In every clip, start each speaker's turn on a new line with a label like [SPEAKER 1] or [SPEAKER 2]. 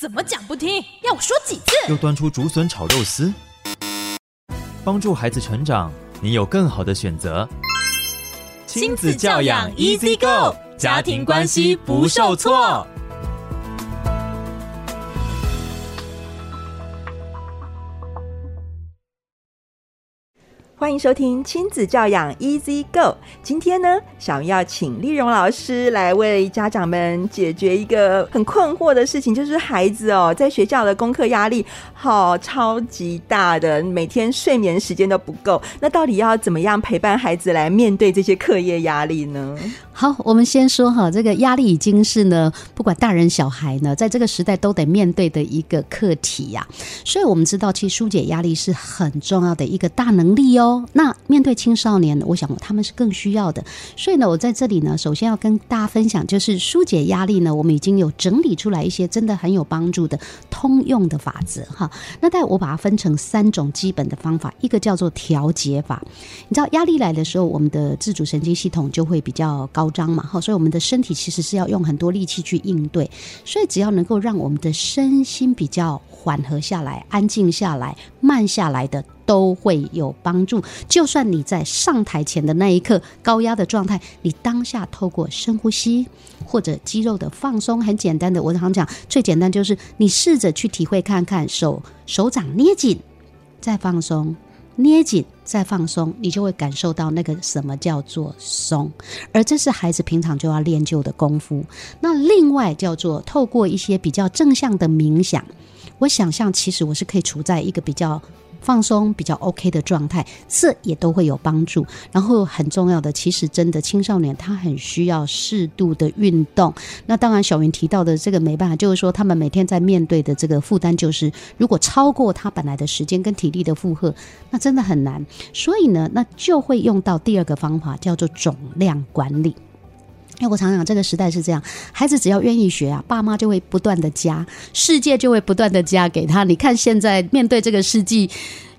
[SPEAKER 1] 怎么讲不听？要我说几次？
[SPEAKER 2] 又端出竹笋炒肉丝，帮助孩子成长，你有更好的选择。
[SPEAKER 1] 亲子教养 Easy Go，家庭关系不受挫。
[SPEAKER 3] 欢迎收听亲子教养 Easy Go。今天呢，想要请丽蓉老师来为家长们解决一个很困惑的事情，就是孩子哦，在学校的功课压力好超级大的，每天睡眠时间都不够。那到底要怎么样陪伴孩子来面对这些课业压力呢？
[SPEAKER 4] 好，我们先说哈，这个压力已经是呢，不管大人小孩呢，在这个时代都得面对的一个课题呀。所以我们知道，其实疏解压力是很重要的一个大能力哦。那面对青少年，我想他们是更需要的。所以呢，我在这里呢，首先要跟大家分享，就是疏解压力呢，我们已经有整理出来一些真的很有帮助的通用的法则哈。那待我把它分成三种基本的方法，一个叫做调节法。你知道压力来的时候，我们的自主神经系统就会比较高涨嘛，哈，所以我们的身体其实是要用很多力气去应对。所以只要能够让我们的身心比较缓和下来、安静下来、慢下来的。都会有帮助。就算你在上台前的那一刻高压的状态，你当下透过深呼吸或者肌肉的放松，很简单的，我常讲最简单就是你试着去体会看看，手手掌捏紧再放松，捏紧再放松，你就会感受到那个什么叫做松。而这是孩子平常就要练就的功夫。那另外叫做透过一些比较正向的冥想，我想象其实我是可以处在一个比较。放松比较 OK 的状态，这也都会有帮助。然后很重要的，其实真的青少年他很需要适度的运动。那当然，小云提到的这个没办法，就是说他们每天在面对的这个负担，就是如果超过他本来的时间跟体力的负荷，那真的很难。所以呢，那就会用到第二个方法，叫做总量管理。因为我常常，这个时代是这样，孩子只要愿意学啊，爸妈就会不断的加，世界就会不断的加给他。你看现在面对这个世纪，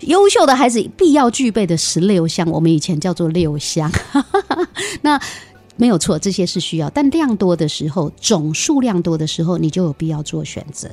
[SPEAKER 4] 优秀的孩子必要具备的十六项，我们以前叫做六项，那没有错，这些是需要，但量多的时候，总数量多的时候，你就有必要做选择。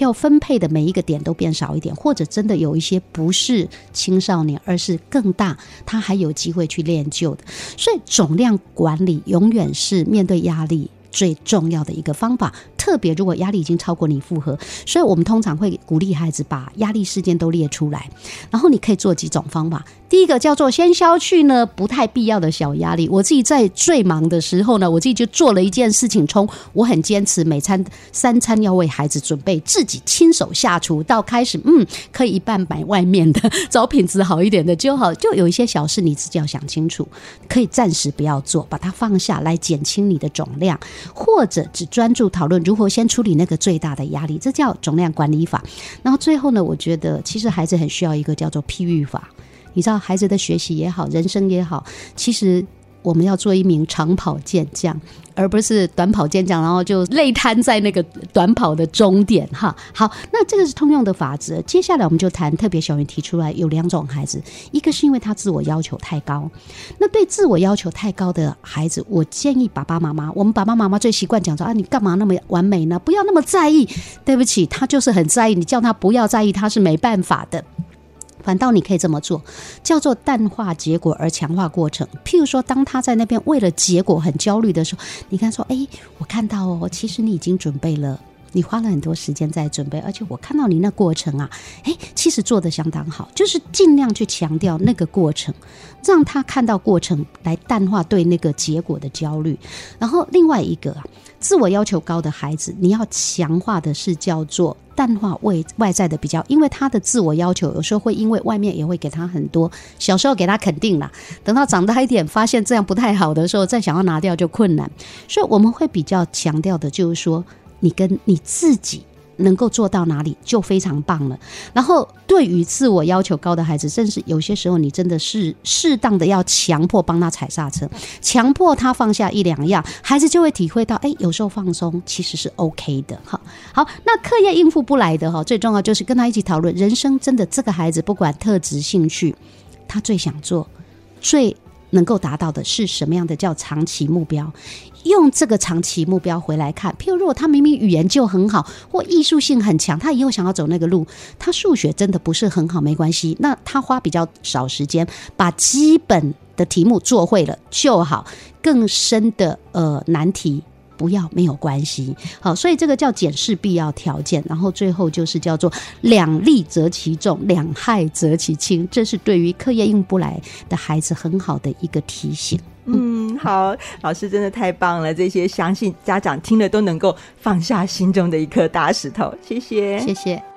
[SPEAKER 4] 要分配的每一个点都变少一点，或者真的有一些不是青少年，而是更大，他还有机会去练就的。所以总量管理永远是面对压力最重要的一个方法。特别如果压力已经超过你负荷，所以我们通常会鼓励孩子把压力事件都列出来，然后你可以做几种方法。第一个叫做先消去呢不太必要的小压力。我自己在最忙的时候呢，我自己就做了一件事情，从我很坚持每餐三餐要为孩子准备，自己亲手下厨，到开始嗯可以一半买外面的，找品质好一点的就好。就有一些小事你自己要想清楚，可以暂时不要做，把它放下来减轻你的总量，或者只专注讨论如何先处理那个最大的压力，这叫总量管理法。然后最后呢，我觉得其实孩子很需要一个叫做譬喻法。你知道孩子的学习也好，人生也好，其实我们要做一名长跑健将，而不是短跑健将，然后就累瘫在那个短跑的终点哈。好，那这个是通用的法则。接下来我们就谈，特别小云提出来有两种孩子，一个是因为他自我要求太高。那对自我要求太高的孩子，我建议爸爸妈妈，我们爸爸妈妈最习惯讲说啊，你干嘛那么完美呢？不要那么在意。对不起，他就是很在意，你叫他不要在意，他是没办法的。反倒你可以这么做，叫做淡化结果而强化过程。譬如说，当他在那边为了结果很焦虑的时候，你看说：“哎，我看到哦，其实你已经准备了，你花了很多时间在准备，而且我看到你那过程啊，哎，其实做得相当好。”就是尽量去强调那个过程，让他看到过程来淡化对那个结果的焦虑。然后另外一个啊，自我要求高的孩子，你要强化的是叫做。淡化外外在的比较，因为他的自我要求有时候会因为外面也会给他很多，小时候给他肯定了，等到长大一点，发现这样不太好的时候，再想要拿掉就困难，所以我们会比较强调的就是说，你跟你自己。能够做到哪里就非常棒了。然后，对于自我要求高的孩子，甚至有些时候你真的是适当的要强迫帮他踩刹车，强迫他放下一两样，孩子就会体会到，哎，有时候放松其实是 OK 的。好，好，那课业应付不来的哈，最重要就是跟他一起讨论人生。真的，这个孩子不管特质、兴趣，他最想做、最能够达到的是什么样的叫长期目标？用这个长期目标回来看，譬如如果他明明语言就很好，或艺术性很强，他以后想要走那个路，他数学真的不是很好，没关系，那他花比较少时间，把基本的题目做会了就好，更深的呃难题。不要没有关系，好，所以这个叫检视必要条件，然后最后就是叫做两利则其重，两害则其轻，这是对于课业应不来的孩子很好的一个提醒。
[SPEAKER 3] 嗯，好，老师真的太棒了，这些相信家长听了都能够放下心中的一颗大石头，谢谢，
[SPEAKER 4] 谢谢。